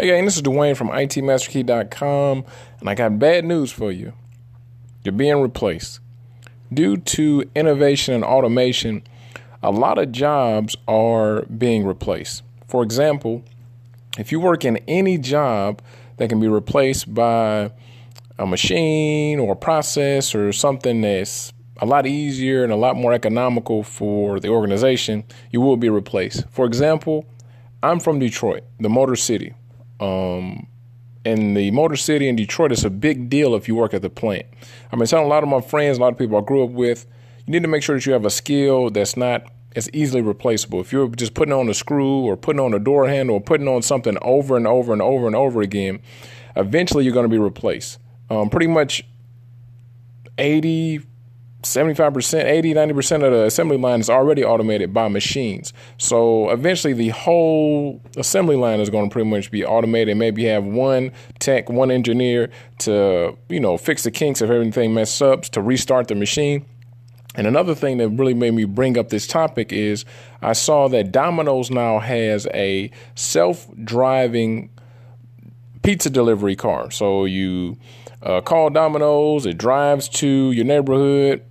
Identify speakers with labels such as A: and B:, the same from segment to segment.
A: Hey gang, this is Dwayne from ITMasterKey.com, and I got bad news for you. You're being replaced. Due to innovation and automation, a lot of jobs are being replaced. For example, if you work in any job that can be replaced by a machine or a process or something that's a lot easier and a lot more economical for the organization, you will be replaced. For example, I'm from Detroit, the Motor City. Um, in the Motor City in Detroit, it's a big deal if you work at the plant. I mean, telling a lot of my friends, a lot of people I grew up with, you need to make sure that you have a skill that's not as easily replaceable. If you're just putting on a screw or putting on a door handle or putting on something over and over and over and over again, eventually you're going to be replaced. Um, pretty much 80, 75%, 80, 90% of the assembly line is already automated by machines. So eventually the whole assembly line is going to pretty much be automated. Maybe have one tech, one engineer to, you know, fix the kinks if everything messes up, to restart the machine. And another thing that really made me bring up this topic is I saw that Domino's now has a self-driving pizza delivery car. So you uh, call Domino's, it drives to your neighborhood,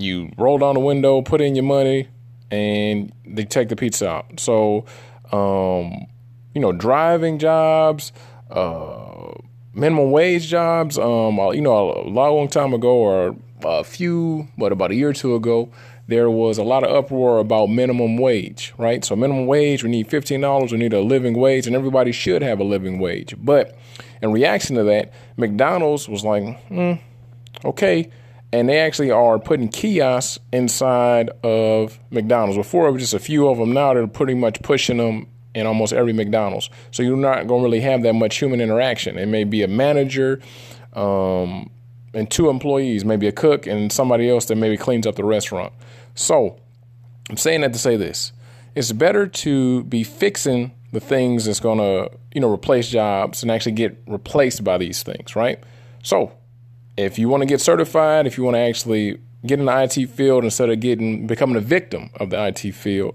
A: you roll down the window, put in your money, and they take the pizza out. So, um, you know, driving jobs, uh, minimum wage jobs. Um, you know, a long time ago, or a few, but about a year or two ago, there was a lot of uproar about minimum wage, right? So minimum wage, we need $15, we need a living wage, and everybody should have a living wage. But in reaction to that, McDonald's was like, hmm, okay, and they actually are putting kiosks inside of McDonald's. Before it was just a few of them. Now they're pretty much pushing them in almost every McDonald's. So you're not going to really have that much human interaction. It may be a manager um, and two employees, maybe a cook and somebody else that maybe cleans up the restaurant. So I'm saying that to say this: it's better to be fixing the things that's going to you know replace jobs and actually get replaced by these things, right? So if you want to get certified, if you want to actually get in the IT field instead of getting becoming a victim of the IT field,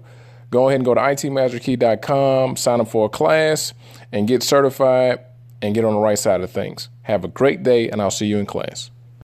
A: go ahead and go to itmasterkey.com, sign up for a class, and get certified and get on the right side of things. Have a great day, and I'll see you in class.